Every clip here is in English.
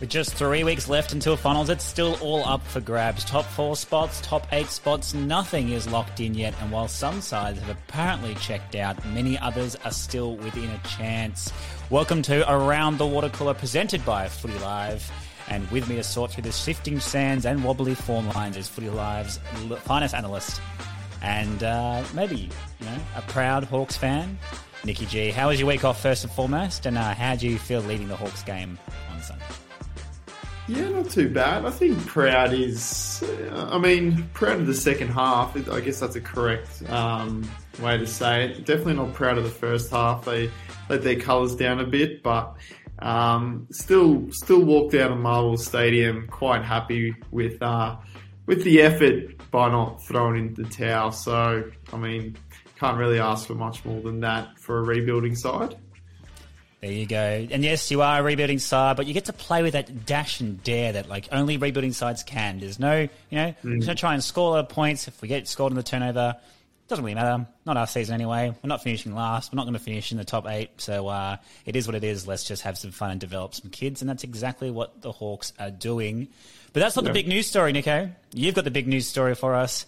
With just three weeks left until finals, it's still all up for grabs. Top four spots, top eight spots, nothing is locked in yet. And while some sides have apparently checked out, many others are still within a chance. Welcome to Around the Water Cooler, presented by Footy Live. And with me to sort through the shifting sands and wobbly form lines is Footy Live's finest analyst and uh, maybe you know a proud Hawks fan, Nikki G. How was your week off first and foremost, and uh, how do you feel leading the Hawks game on Sunday? Yeah, not too bad. I think proud is. I mean, proud of the second half. I guess that's a correct um, way to say it. Definitely not proud of the first half. They let their colours down a bit, but um, still, still walked out of Marvel Stadium quite happy with uh, with the effort by not throwing in the towel. So, I mean, can't really ask for much more than that for a rebuilding side. There you go. And yes, you are a rebuilding side, but you get to play with that dash and dare that like only rebuilding sides can. There's no, you know, mm. we're going to try and score a lot of points. If we get scored in the turnover, doesn't really matter. Not our season anyway. We're not finishing last. We're not going to finish in the top eight. So uh, it is what it is. Let's just have some fun and develop some kids. And that's exactly what the Hawks are doing. But that's not yeah. the big news story, Nico. You've got the big news story for us.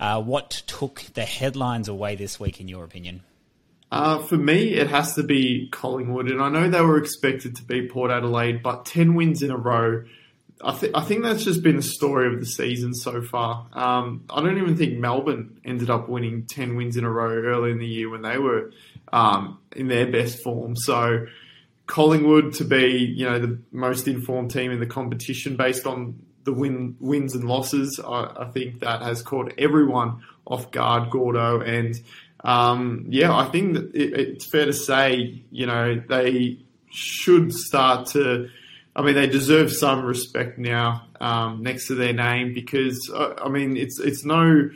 Uh, what took the headlines away this week, in your opinion? Uh, for me, it has to be Collingwood, and I know they were expected to beat Port Adelaide, but ten wins in a row. I, th- I think that's just been the story of the season so far. Um, I don't even think Melbourne ended up winning ten wins in a row early in the year when they were um, in their best form. So Collingwood to be you know the most informed team in the competition based on the win wins and losses. I, I think that has caught everyone off guard, Gordo, and um, yeah, I think that it, it's fair to say, you know, they should start to. I mean, they deserve some respect now um, next to their name because uh, I mean, it's it's no.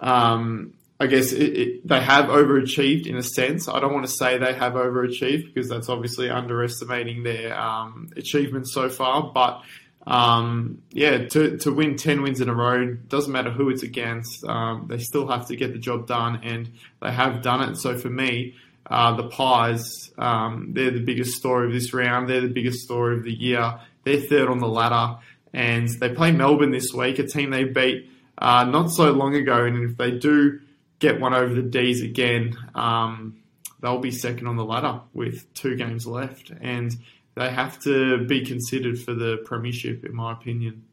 Um, I guess it, it, they have overachieved in a sense. I don't want to say they have overachieved because that's obviously underestimating their um, achievements so far. But um, yeah, to, to win 10 wins in a row, doesn't matter who it's against, um, they still have to get the job done, and they have done it. So for me, uh, the Pies, um, they're the biggest story of this round. They're the biggest story of the year. They're third on the ladder, and they play Melbourne this week, a team they beat uh, not so long ago. And if they do get one over the D's again, um, they'll be second on the ladder with two games left. And they have to be considered for the premiership, in my opinion.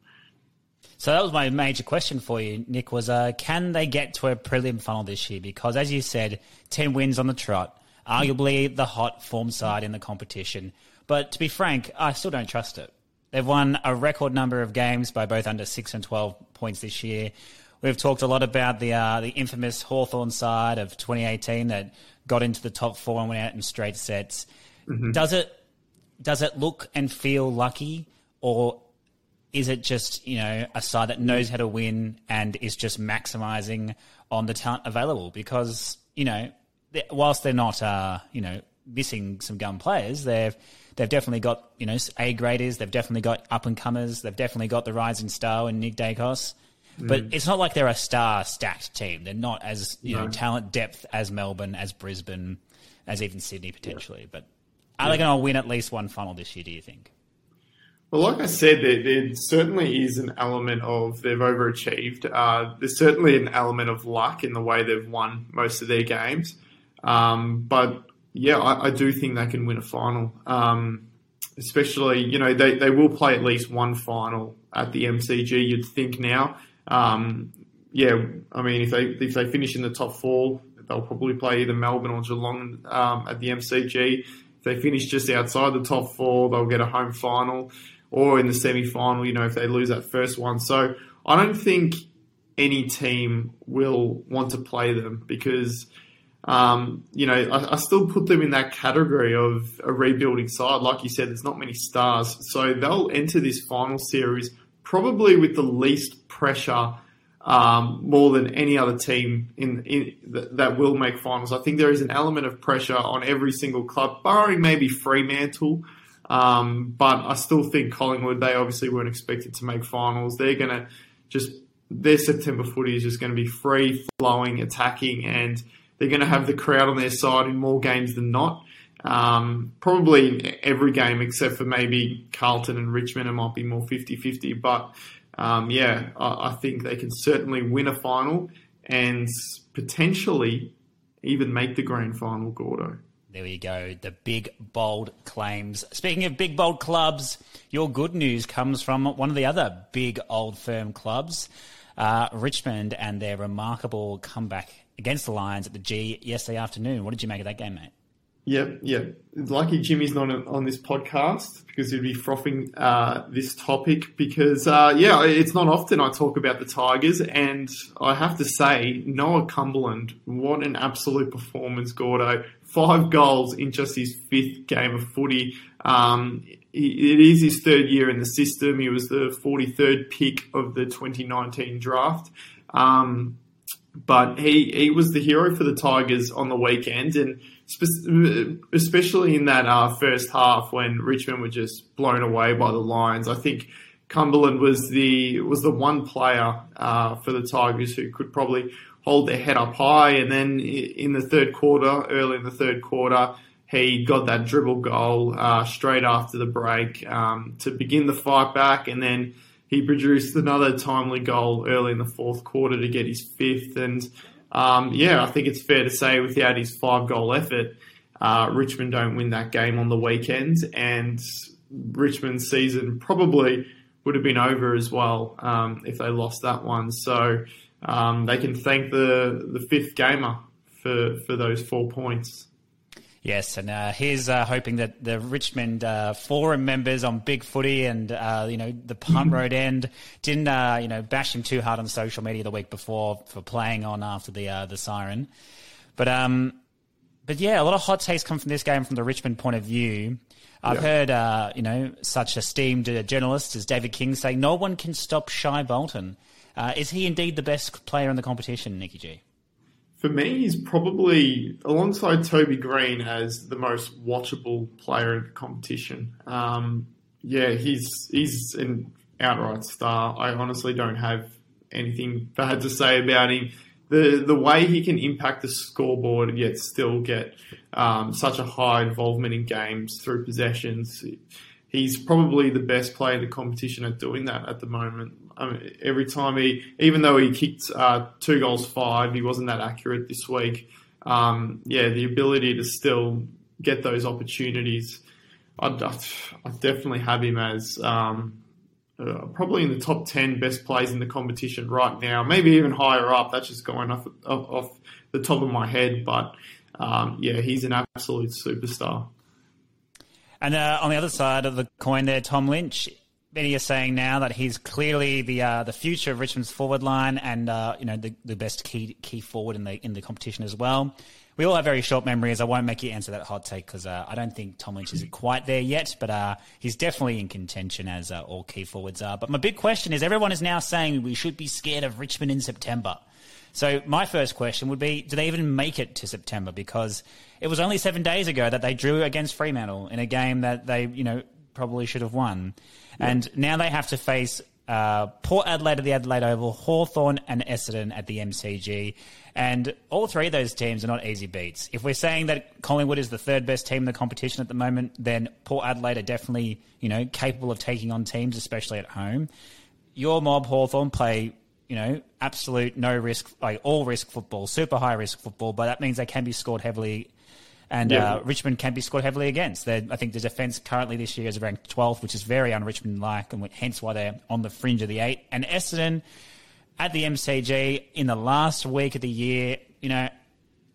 So that was my major question for you, Nick. Was uh, can they get to a prelim final this year? Because as you said, ten wins on the trot, arguably the hot form side in the competition. But to be frank, I still don't trust it. They've won a record number of games by both under six and twelve points this year. We've talked a lot about the uh, the infamous Hawthorn side of 2018 that got into the top four and went out in straight sets. Mm-hmm. Does it does it look and feel lucky, or is it just you know a side that knows how to win and is just maximising on the talent available? Because you know, whilst they're not uh, you know missing some gun players, they've they've definitely got you know A graders, they've definitely got up and comers, they've definitely got the rising star and Nick Daicos. But mm. it's not like they're a star stacked team. They're not as you no. know talent depth as Melbourne, as Brisbane, as even Sydney potentially. Yeah. But are they going to win at least one final this year? Do you think? Well, like I said, there, there certainly is an element of they've overachieved. Uh, there's certainly an element of luck in the way they've won most of their games. Um, but yeah, I, I, do think they can win a final. Um, especially, you know, they, they will play at least one final at the MCG. You'd think now. Um, yeah, I mean, if they if they finish in the top four, they'll probably play either Melbourne or Geelong um, at the MCG. If they finish just outside the top four, they'll get a home final, or in the semi final, you know, if they lose that first one. So I don't think any team will want to play them because, um, you know, I, I, still put them in that category of a rebuilding side. Like you said, there's not many stars. So they'll enter this final series probably with the least pressure um, more than any other team in, in that will make finals. I think there is an element of pressure on every single club, barring maybe Fremantle. Um, but I still think Collingwood, they obviously weren't expected to make finals. They're to just, their September footy is just going to be free flowing, attacking, and they're going to have the crowd on their side in more games than not. Um, probably every game except for maybe Carlton and Richmond, it might be more 50 50. But um, yeah, I, I think they can certainly win a final and potentially even make the grand final, Gordo. There you go. The big, bold claims. Speaking of big, bold clubs, your good news comes from one of the other big, old firm clubs, uh, Richmond, and their remarkable comeback against the Lions at the G yesterday afternoon. What did you make of that game, mate? Yep, yep. Lucky Jimmy's not on this podcast because he'd be frothing uh, this topic. Because uh, yeah, it's not often I talk about the Tigers, and I have to say Noah Cumberland, what an absolute performance, Gordo! Five goals in just his fifth game of footy. Um, it is his third year in the system. He was the 43rd pick of the 2019 draft. Um, but he, he was the hero for the Tigers on the weekend, and especially in that uh, first half when Richmond were just blown away by the Lions. I think Cumberland was the was the one player uh, for the Tigers who could probably hold their head up high. And then in the third quarter, early in the third quarter, he got that dribble goal uh, straight after the break um, to begin the fight back, and then he produced another timely goal early in the fourth quarter to get his fifth. And um, yeah, I think it's fair to say without his five goal effort, uh, Richmond don't win that game on the weekend, and Richmond's season probably would have been over as well um, if they lost that one. So um, they can thank the the fifth gamer for for those four points. Yes, and uh, here's uh, hoping that the Richmond uh, forum members on Big Footy and uh, you know the Punt Road End didn't uh, you know bash him too hard on social media the week before for playing on after the uh, the siren, but um, but yeah, a lot of hot takes come from this game from the Richmond point of view. I've yeah. heard you know such esteemed journalists as David King say no one can stop Shai Bolton. is he indeed the best player in the competition, Nicky G? For me, he's probably alongside Toby Greene as the most watchable player in the competition. Um, yeah, he's he's an outright star. I honestly don't have anything bad to say about him. The the way he can impact the scoreboard and yet still get um, such a high involvement in games through possessions. He's probably the best player in the competition at doing that at the moment. Mean, every time he, even though he kicked uh, two goals five, he wasn't that accurate this week. Um, yeah, the ability to still get those opportunities, I'd, I'd definitely have him as um, uh, probably in the top 10 best players in the competition right now, maybe even higher up. That's just going off, off, off the top of my head. But um, yeah, he's an absolute superstar. And uh, on the other side of the coin, there, Tom Lynch many are saying now that he's clearly the uh, the future of Richmond's forward line and uh, you know the, the best key key forward in the in the competition as well. We all have very short memories. I won't make you answer that hot take because uh, I don't think Tom Lynch is quite there yet, but uh, he's definitely in contention as uh, all key forwards are. But my big question is: everyone is now saying we should be scared of Richmond in September. So my first question would be: Do they even make it to September? Because it was only seven days ago that they drew against Fremantle in a game that they, you know, probably should have won. And now they have to face uh, Port Adelaide at the Adelaide Oval, Hawthorn and Essendon at the MCG. And all three of those teams are not easy beats. If we're saying that Collingwood is the third best team in the competition at the moment, then Port Adelaide are definitely, you know, capable of taking on teams, especially at home. Your mob Hawthorn play, you know, absolute no risk, like all risk football, super high risk football, but that means they can be scored heavily and yeah. uh, Richmond can be scored heavily against. They're, I think the defence currently this year is ranked 12th, which is very un-Richmond like, and hence why they're on the fringe of the eight. And Essendon at the MCG in the last week of the year, you know,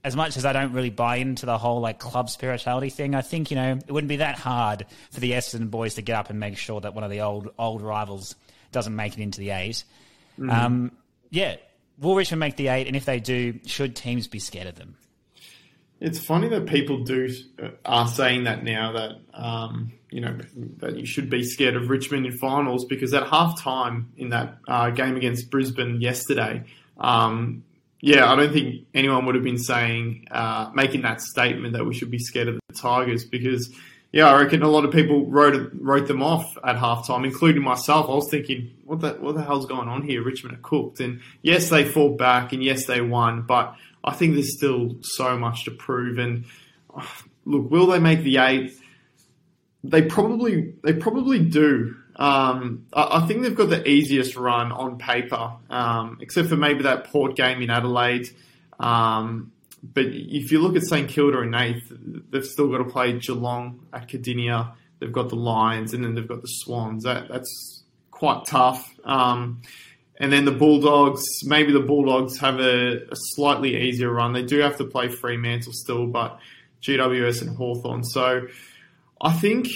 as much as I don't really buy into the whole like club spirituality thing, I think you know it wouldn't be that hard for the Essendon boys to get up and make sure that one of the old old rivals doesn't make it into the 8 mm um, yeah, will Richmond make the eight? And if they do, should teams be scared of them? It's funny that people do uh, are saying that now that um, you know that you should be scared of Richmond in finals because at half time in that uh, game against Brisbane yesterday, um, yeah, I don't think anyone would have been saying uh, making that statement that we should be scared of the Tigers because yeah, I reckon a lot of people wrote wrote them off at halftime, including myself. I was thinking, what the what the hell's going on here? Richmond are cooked, and yes, they fought back, and yes, they won, but I think there's still so much to prove, and look, will they make the eight? They probably they probably do. Um, I, I, think they've got the easiest run on paper, um, except for maybe that Port game in Adelaide. Um, but if you look at St Kilda and eighth, they've still got to play Geelong at Kardinia. They've got the Lions, and then they've got the Swans. That, that's quite tough. Um, and then the Bulldogs, maybe the Bulldogs have a, a, slightly easier run. They do have to play Fremantle still, but GWS and Hawthorn. So I think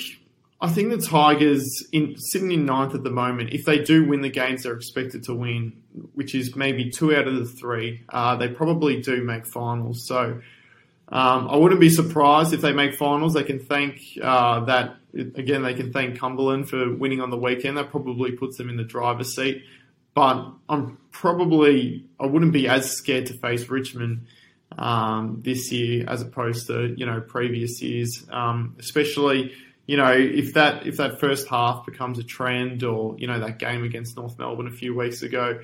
I think the Tigers, in sitting in ninth at the moment, if they do win the games they're expected to win, which is maybe two out of the three, uh, they probably do make finals. So um, I wouldn't be surprised if they make finals. They can thank uh, that again. They can thank Cumberland for winning on the weekend. That probably puts them in the driver's seat. But I'm probably I wouldn't be as scared to face Richmond um, this year as opposed to you know previous years, um, especially you know, if that if that first half becomes a trend, or you know that game against North Melbourne a few weeks ago,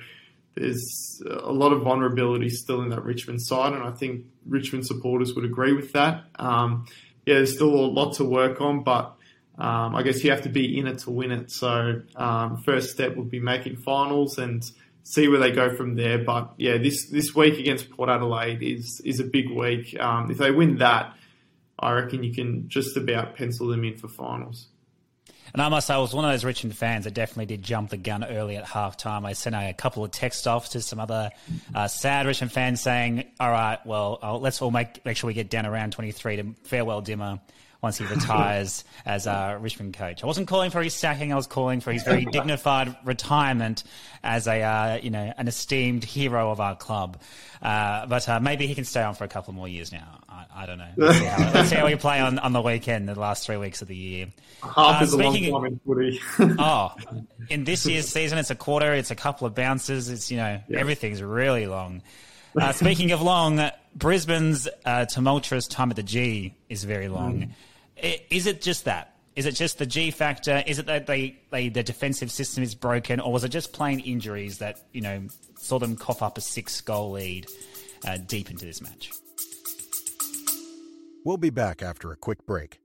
there's a lot of vulnerability still in that Richmond side, and I think Richmond supporters would agree with that. Um, yeah, there's still a lot to work on, but um, I guess you have to be in it to win it. So um, first step would be making finals and see where they go from there. But yeah, this this week against Port Adelaide is is a big week. Um, if they win that, I reckon you can just about pencil them in for finals. And I must say, I was one of those Richmond fans that definitely did jump the gun early at halftime. I sent a couple of texts off to some other uh, sad Richmond fans saying, all right, well, I'll, let's all make, make sure we get down around 23 to farewell Dimmer once he retires as a Richmond coach. I wasn't calling for his sacking. I was calling for his very dignified retirement as a uh, you know an esteemed hero of our club. Uh, but uh, maybe he can stay on for a couple more years now. I, I don't know. Let's see, how, let's see how we play on, on the weekend, the last three weeks of the year. Half uh, is a long time in footy. oh, in this year's season, it's a quarter. It's a couple of bounces. It's you know yeah. everything's really long. Uh, speaking of long, Brisbane's uh, tumultuous time at the G is very long. Mm. Is it just that? Is it just the G factor? Is it that they, they the defensive system is broken, or was it just plain injuries that you know saw them cough up a six goal lead uh, deep into this match? We'll be back after a quick break.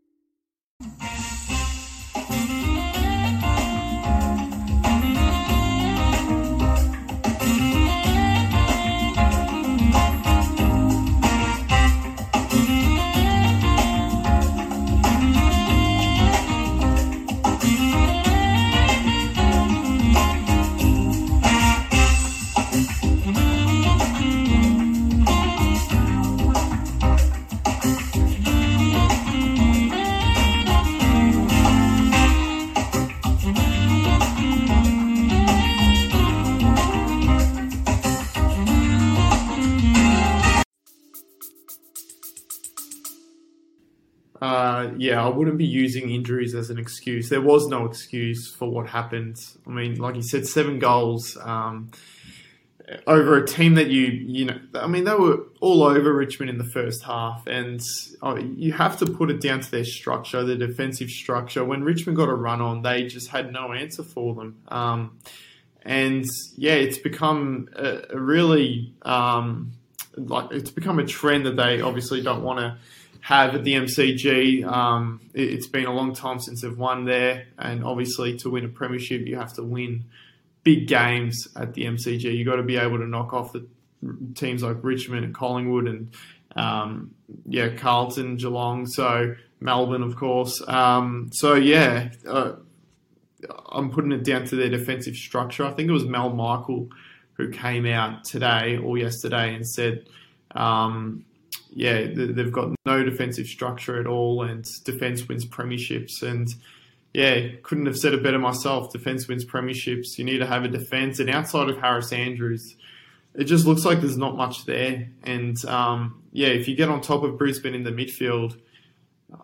Yeah, I wouldn't be using injuries as an excuse. There was no excuse for what happened. I mean, like you said, seven goals um, over a team that you, you know, I mean, they were all over Richmond in the first half, and uh, you have to put it down to their structure, their defensive structure. When Richmond got a run on, they just had no answer for them. Um, and yeah, it's become a, a really um, like it's become a trend that they obviously don't want to have at the MCG. Um, it, has been a long time since they've won there, and obviously to win a premiership, you have to win big games at the MCG. You've got to be able to knock off the teams like Richmond and Collingwood and um, yeah, Carlton, Geelong, so Melbourne, of course. Um, so yeah, uh, I'm putting it down to their defensive structure. I think it was Mel Michael who came out today or yesterday and said. Um, yeah, they've got no defensive structure at all, and defense wins premierships. And yeah, couldn't have said it better myself. Defense wins premierships. You need to have a defense, and outside of Harris Andrews, it just looks like there's not much there. And um, yeah, if you get on top of Brisbane in the midfield,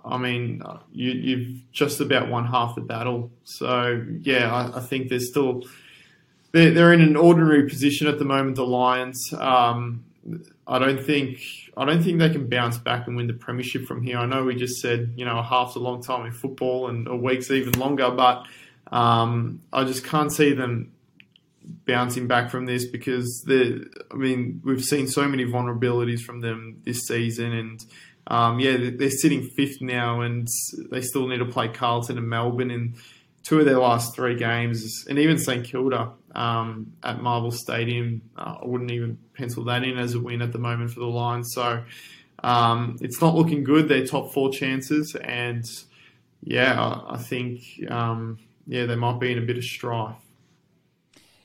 I mean, you, have just about won half the battle. So yeah, I, I think there's still they're, still they're, in an ordinary position at the moment. The Lions. Um, I don't think I don't think they can bounce back and win the premiership from here. I know we just said you know a half's a long time in football and a week's even longer, but um, I just can't see them bouncing back from this because the I mean we've seen so many vulnerabilities from them this season and um, yeah, they're sitting fifth now, and they still need to play Carlton and Melbourne in two of their last three games, and even St Kilda um, at Marvel Stadium. Uh, I wouldn't even pencil that in as a win at the moment for the Lions. So um, it's not looking good. Their top four chances, and yeah, I, think um, yeah they might be in a bit of strife.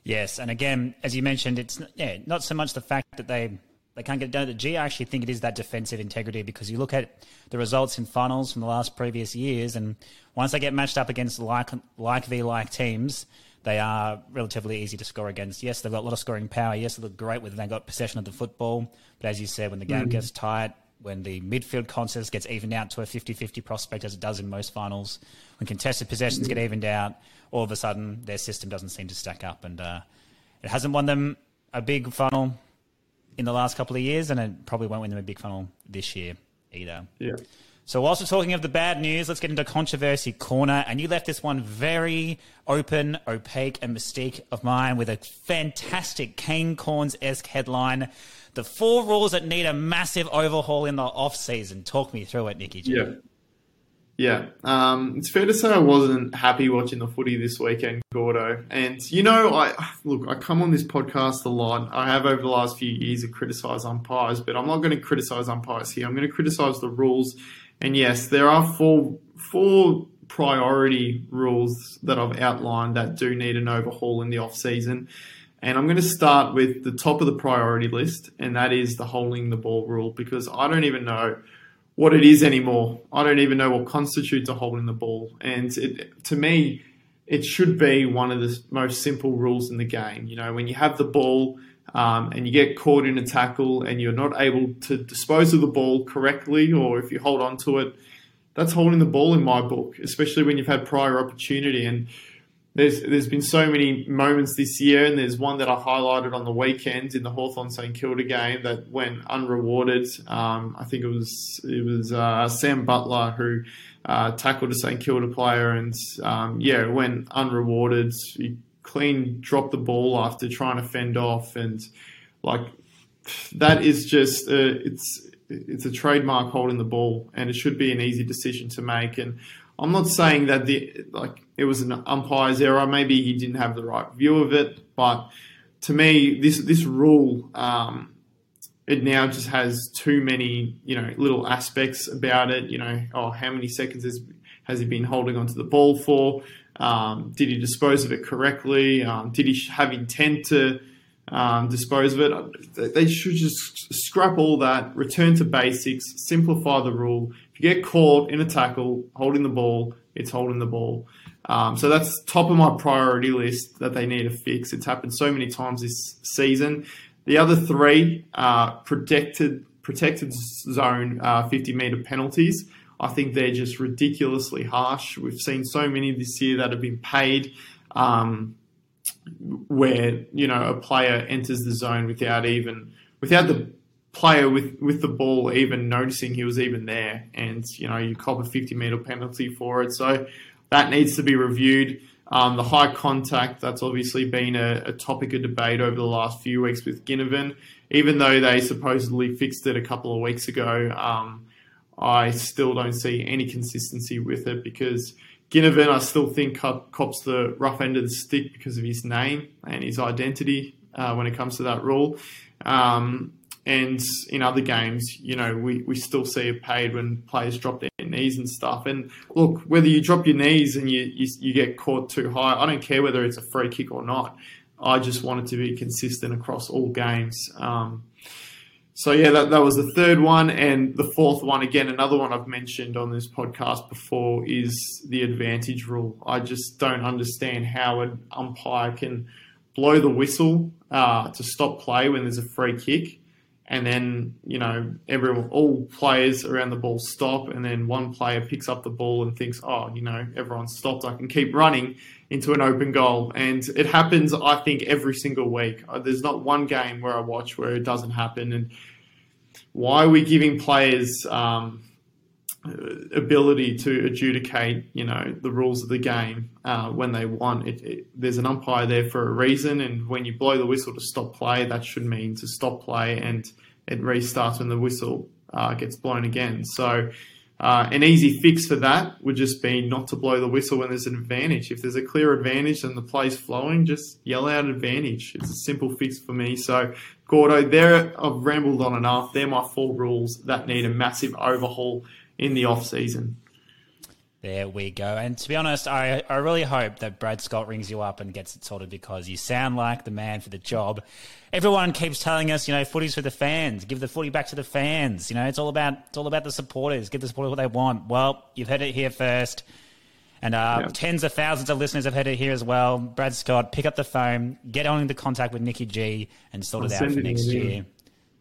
Yes, and again, as you mentioned, it's yeah, not so much the fact that they they can't get down to the G. I actually think it is that defensive integrity because you look at the results in finals from the last previous years, and once they get matched up against like like v like teams, they are relatively easy to score against. Yes, they've got a lot of scoring power. Yes, they look great when they've got possession of the football. But as you said, when the game mm. gets tight, when the midfield contest gets evened out to a 50-50 prospect as it does in most finals, when contested possessions get evened out, all of a sudden their system doesn't seem to stack up, and uh, it hasn't won them a big funnel in the last couple of years, and it probably won't win them a big funnel this year either. Yeah. So, whilst we're talking of the bad news, let's get into controversy corner. And you left this one very open, opaque, and mystique of mine with a fantastic Kane Cornes esque headline. The four rules that need a massive overhaul in the off season. Talk me through it, Nicky. G. Yeah. Yeah, um, it's fair to say I wasn't happy watching the footy this weekend, Gordo. And you know, I look, I come on this podcast a lot. I have over the last few years to criticise umpires, but I'm not going to criticise umpires here. I'm going to criticise the rules. And yes, there are four four priority rules that I've outlined that do need an overhaul in the off season. And I'm going to start with the top of the priority list, and that is the holding the ball rule because I don't even know what it is anymore. I don't even know what constitutes a holding the ball. And it, to me, it should be one of the most simple rules in the game. You know, when you have the ball um, and you get caught in a tackle and you're not able to dispose of the ball correctly, or if you hold on to it, that's holding the ball in my book, especially when you've had prior opportunity. And there's there's been so many moments this year, and there's one that I highlighted on the weekend in the Hawthorn St Kilda game that went unrewarded. Um, I think it was it was uh, Sam Butler who uh, tackled a St Kilda player, and um, yeah, went unrewarded. He clean dropped the ball after trying to fend off, and like that is just uh, it's it's a trademark holding the ball, and it should be an easy decision to make. And I'm not saying that the like it was an umpire's error. Maybe he didn't have the right view of it, but to me, this this rule um, it now just has too many you know little aspects about it. You know, oh, how many seconds has has he been holding onto the ball for? Um, did he dispose of it correctly? Um, did he have intent to um, dispose of it? They should just scrap all that, return to basics, simplify the rule. If you get caught in a tackle holding the ball, it's holding the ball. Um, so that's top of my priority list that they need to fix. It's happened so many times this season. The other three are protected protected zone uh, 50 meter penalties. I think they're just ridiculously harsh. We've seen so many this year that have been paid. Um, where you know a player enters the zone without even without the player with with the ball even noticing he was even there, and you know you cop a 50 meter penalty for it. So that needs to be reviewed. Um, the high contact, that's obviously been a, a, topic of debate over the last few weeks with Ginnivan. Even though they supposedly fixed it a couple of weeks ago, um, I still don't see any consistency with it because Ginnivan, I still think, cops the rough end of the stick because of his name and his identity uh, when it comes to that rule. Um, and in other games, you know, we, we still see it paid when players drop their knees and stuff. And look, whether you drop your knees and you, you, you get caught too high, I don't care whether it's a free kick or not. I just want it to be consistent across all games. Um, so yeah, that, that was the third one, and the fourth one again, another one I've mentioned on this podcast before is the advantage rule. I just don't understand how an umpire can blow the whistle uh, to stop play when there's a free kick, and then you know everyone, all players around the ball stop, and then one player picks up the ball and thinks, oh, you know, everyone's stopped, I can keep running into an open goal, and it happens, I think, every single week. Uh, there's not one game where I watch where it doesn't happen, and why are we giving players um, ability to adjudicate, you know, the rules of the game uh, when they want. It, it, there's an umpire there for a reason, and when you blow the whistle to stop play, that should mean to stop play, and it restarts when the whistle uh, gets blown again. So uh, an easy fix for that would just be not to blow the whistle when there's an advantage. If there's a clear advantage and the play's flowing, just yell out advantage. It's a simple fix for me. So, Gordo, there I've rambled on enough. They're my four rules that need a massive overhaul in the off season. There we go. And to be honest, I, I really hope that Brad Scott rings you up and gets it sorted because you sound like the man for the job. Everyone keeps telling us, you know, footy's for the fans. Give the footy back to the fans. You know, it's all about it's all about the supporters. Give the supporters what they want. Well, you've heard it here first. And uh, tens of thousands of listeners have heard it here as well. Brad Scott, pick up the phone, get on into contact with Nikki G and sort it out for next year.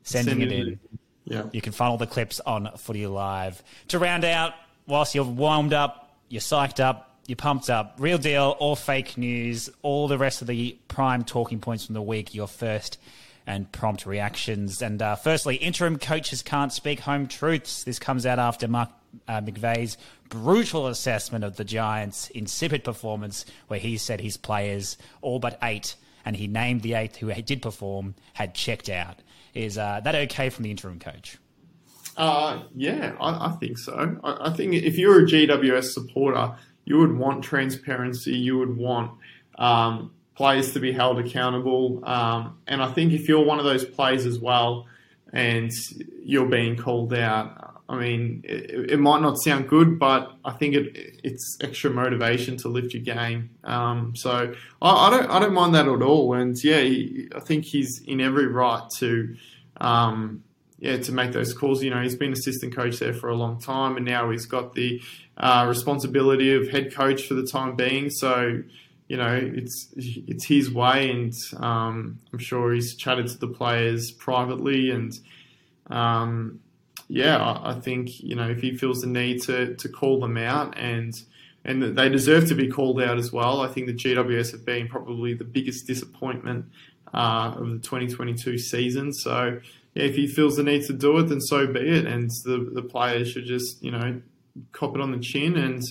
Sending Send it, it in. Yeah. You can find all the clips on Footy Live. To round out, whilst you're warmed up, you're psyched up, you're pumped up, real deal or fake news, all the rest of the prime talking points from the week, your first and prompt reactions. And uh, firstly, interim coaches can't speak home truths. This comes out after Mark uh, McVeigh's brutal assessment of the Giants' insipid performance, where he said his players, all but eight, and he named the eight who did perform, had checked out. Is uh, that okay from the interim coach? Uh, yeah, I, I think so. I, I, think if you're a GWS supporter, you would want transparency. You would want um, players to be held accountable. Um, and I think if you're one of those players as well, and you're being called out, I mean, it, it might not sound good, but I think it, it's extra motivation to lift your game. Um, so I, I, don't I don't mind that at all. And yeah, he, I think he's in every right to. Um, yeah, to make those calls. You know, he's been assistant coach there for a long time, and now he's got the uh, responsibility of head coach for the time being. So, you know, it's it's his way, and um, I'm sure he's chatted to the players privately, and um, yeah, I, think you know if he feels the need to to call them out and. And they deserve to be called out as well. I think the GWS have been probably the biggest disappointment uh, of the 2022 season. So yeah, if he feels the need to do it, then so be it. And the the players should just you know cop it on the chin and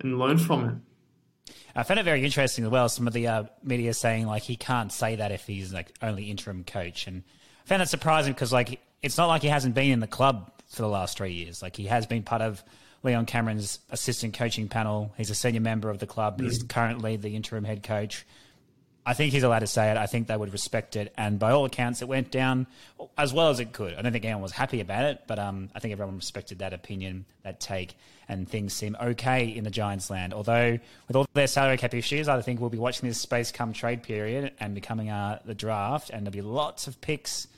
and learn from it. I found it very interesting as well. Some of the uh, media saying like he can't say that if he's like only interim coach, and I found that surprising because like it's not like he hasn't been in the club for the last three years. Like he has been part of Leon Cameron's assistant coaching panel. He's a senior member of the club. Mm. He's currently the interim head coach. I think he's allowed to say it. I think they would respect it. And by all accounts, it went down as well as it could. I don't think anyone was happy about it, but um, I think everyone respected that opinion, that take, and things seem okay in the Giants' land. Although, with all their salary cap issues, I think we'll be watching this space come trade period and becoming uh, the draft, and there'll be lots of picks,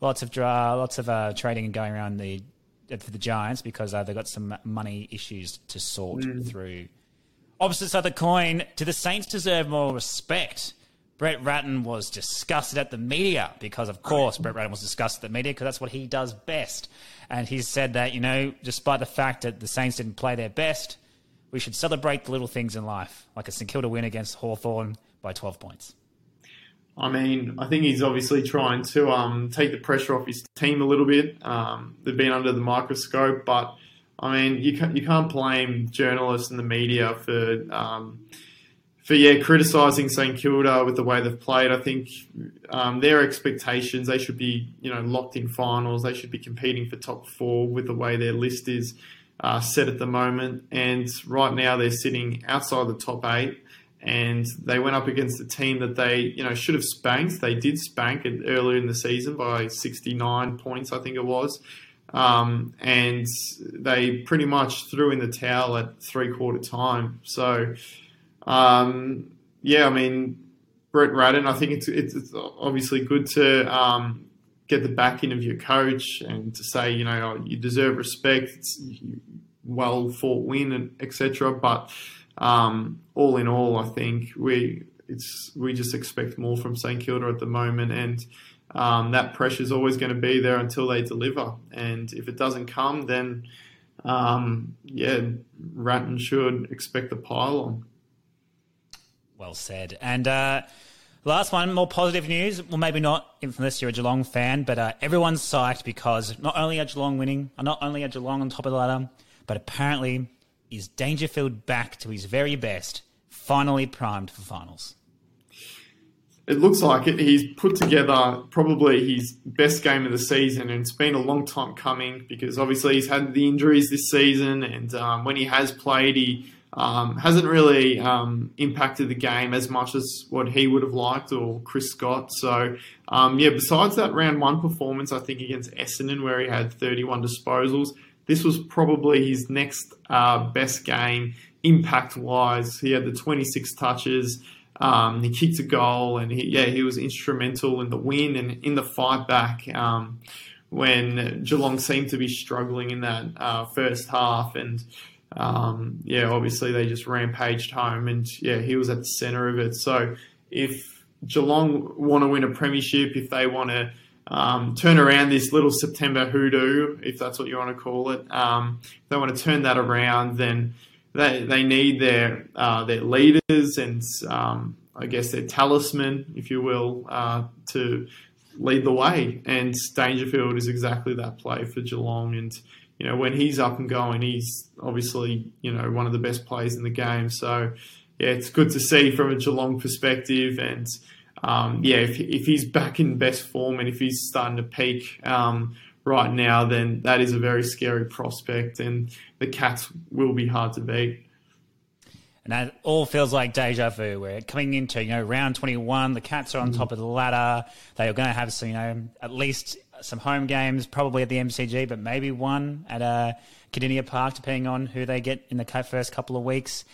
lots of draw, lots of uh, trading and going around the for the Giants because uh, they've got some money issues to sort mm. through. Opposite side of the coin, do the Saints deserve more respect? Brett Ratten was disgusted at the media because, of course, Brett Ratten was disgusted at the media because that's what he does best. And he said that, you know, despite the fact that the Saints didn't play their best, we should celebrate the little things in life, like a St Kilda win against Hawthorn by 12 points. I mean, I think he's obviously trying to um, take the pressure off his team a little bit. Um, they've been under the microscope, but I mean, you can't, you can't blame journalists and the media for um, for yeah, criticising St Kilda with the way they've played. I think um, their expectations they should be you know locked in finals. They should be competing for top four with the way their list is uh, set at the moment. And right now they're sitting outside the top eight. And they went up against a team that they, you know, should have spanked. They did spank it earlier in the season by 69 points, I think it was. Um, and they pretty much threw in the towel at three quarter time. So, um, yeah, I mean, Brett Ratten, I think it's, it's, it's obviously good to um, get the backing of your coach and to say, you know, you deserve respect, it's well fought win, and etc. But um, all in all, I think we it's we just expect more from St Kilda at the moment, and um, that pressure is always going to be there until they deliver. And if it doesn't come, then um, yeah, Ratten should expect the pile on. Well said. And uh, last one, more positive news. Well, maybe not, unless you're a Geelong fan, but uh, everyone's psyched because not only are Geelong winning, not only are Geelong on top of the ladder, but apparently is Dangerfield back to his very best, finally primed for finals. it looks like it. He's put together probably his best game of the season, and it's been a long time coming because obviously he's had the injuries this season, and um, when he has played, he um, hasn't really um, impacted the game as much as what he would have liked or Chris Scott. So, um, yeah, besides that round one performance, I think against Essendon where he had 31 disposals, this was probably his next uh, best game impact wise. He had the 26 touches. Um, he kicked a goal, and he, yeah, he was instrumental in the win and in the fight back um, when Geelong seemed to be struggling in that uh, first half. And um, yeah, obviously they just rampaged home, and yeah, he was at the centre of it. So if Geelong want to win a premiership, if they want to um, turn around this little September hoodoo, if that's what you want to call it, um, if they want to turn that around, then they they need their uh, their leaders and um, I guess their talisman, if you will, uh, to lead the way. And Dangerfield is exactly that play for Geelong. And you know when he's up and going, he's obviously you know one of the best players in the game. So yeah, it's good to see from a Geelong perspective. And um, yeah, if if he's back in best form and if he's starting to peak. Um, right now, then that is a very scary prospect, and the Cats will be hard to beat. And that all feels like deja vu. We're coming into, you know, round 21. The Cats are on mm. top of the ladder. They are going to have, some, you know, at least some home games, probably at the MCG, but maybe one at uh, Kardinia Park, depending on who they get in the first couple of weeks.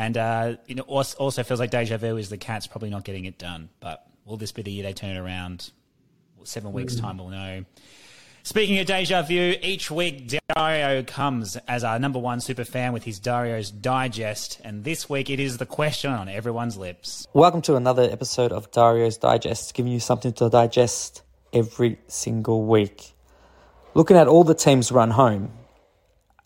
And, uh, you know, also feels like deja vu is the Cats probably not getting it done. But will this be the year they turn it around? Seven weeks' mm. time, we'll know. Speaking of deja vu, each week Dario comes as our number one super fan with his Dario's Digest, and this week it is the question on everyone's lips. Welcome to another episode of Dario's Digest, giving you something to digest every single week. Looking at all the teams run home,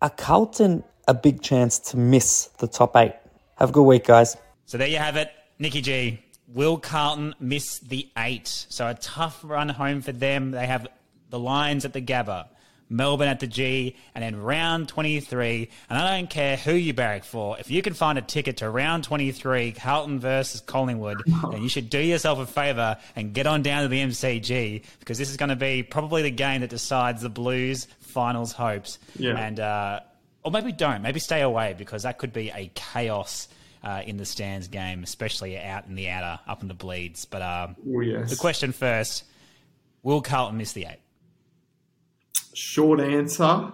are Carlton a big chance to miss the top eight? Have a good week, guys. So there you have it, Nikki G. Will Carlton miss the eight? So a tough run home for them. They have the Lions at the Gabba, Melbourne at the G, and then round 23. And I don't care who you barrack for. If you can find a ticket to round 23, Carlton versus Collingwood, then you should do yourself a favour and get on down to the MCG because this is going to be probably the game that decides the Blues finals hopes. Yeah. And, uh, or maybe don't. Maybe stay away because that could be a chaos. Uh, in the stands game, especially out in the outer, up in the bleeds. But um, oh, yes. the question first: Will Carlton miss the eight? Short answer.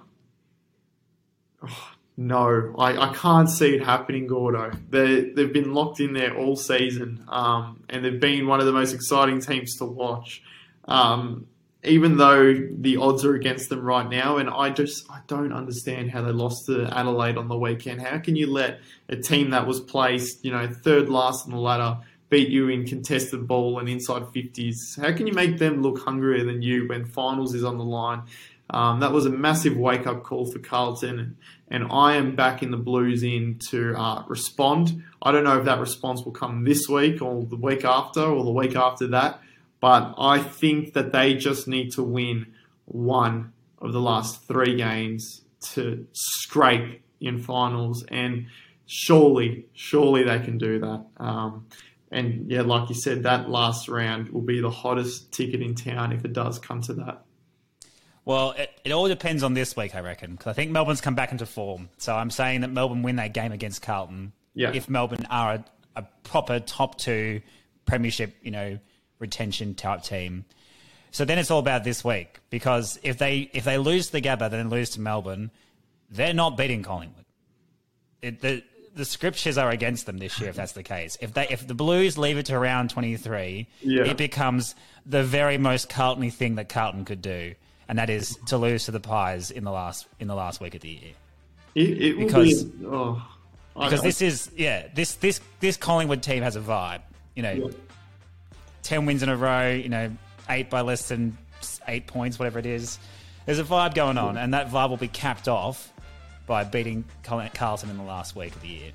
Oh, no, I, I can't see it happening, Gordo. They, they've been locked in there all season, um, and they've been one of the most exciting teams to watch. Um, even though the odds are against them right now, and I just I don't understand how they lost to Adelaide on the weekend. How can you let a team that was placed, you know, third last on the ladder, beat you in contested ball and inside fifties? How can you make them look hungrier than you when finals is on the line? Um, that was a massive wake up call for Carlton, and, I am back in the Blues in to uh, respond. I don't know if that response will come this week or the week after or the week after that, but I think that they just need to win one of the last three games to scrape in finals, and surely, surely they can do that. Um, and yeah, like you said, that last round will be the hottest ticket in town if it does come to that. Well, it, it all depends on this week, I reckon, because I think Melbourne's come back into form. So I'm saying that Melbourne win that game against Carlton. Yeah. If Melbourne are a, a proper top two premiership, you know, retention type team. So then it's all about this week because if they if they lose to the Gabba, then lose to Melbourne, they're not beating Collingwood. It, the the scriptures are against them this year if that's the case. If they if the Blues leave it to round twenty three, yeah. it becomes the very most Carltony thing that Carlton could do and that is to lose to the Pies in the last in the last week of the year. It, it because be, oh, because this is yeah this this this Collingwood team has a vibe. You know, yeah. Ten wins in a row. You know, eight by less than eight points, whatever it is. There's a vibe going on, and that vibe will be capped off by beating Carlton in the last week of the year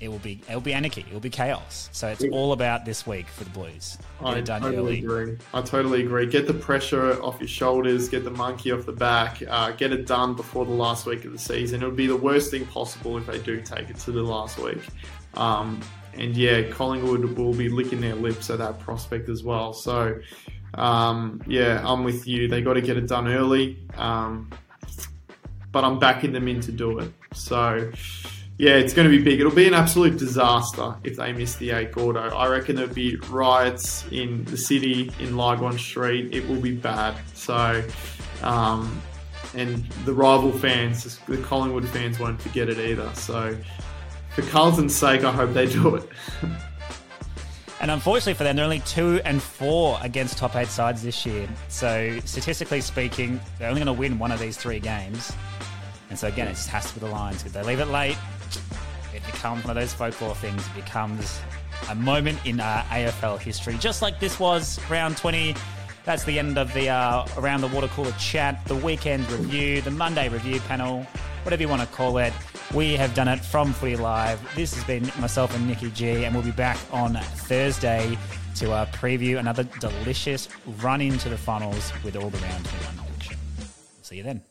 it will be it will be anarchy. It will be chaos. So it's all about this week for the Blues. Get I totally early. agree. I totally agree. Get the pressure off your shoulders. Get the monkey off the back. Uh, get it done before the last week of the season. It would be the worst thing possible if they do take it to the last week. Um, and yeah, Collingwood will be licking their lips at that prospect as well. So um, yeah, I'm with you. They got to get it done early, um, but I'm backing them in to do it. So yeah, it's going to be big. It'll be an absolute disaster if they miss the eight Gordo. I reckon there'll be riots in the city in Lygon Street. It will be bad. So, um, and the rival fans, the Collingwood fans, won't forget it either. So, for Carlton's sake, I hope they do it. And unfortunately for them, they're only two and four against top eight sides this year. So statistically speaking, they're only going to win one of these three games. And so again, it just has to be the Lions. If they leave it late, it becomes one of those folklore things. It becomes a moment in uh, AFL history, just like this was round 20. That's the end of the uh, Around the Water Cooler chat, the weekend review, the Monday review panel, whatever you want to call it. We have done it from Footy Live. This has been myself and Nikki G, and we'll be back on Thursday to uh, preview another delicious run into the finals with all the round 21 action. See you then.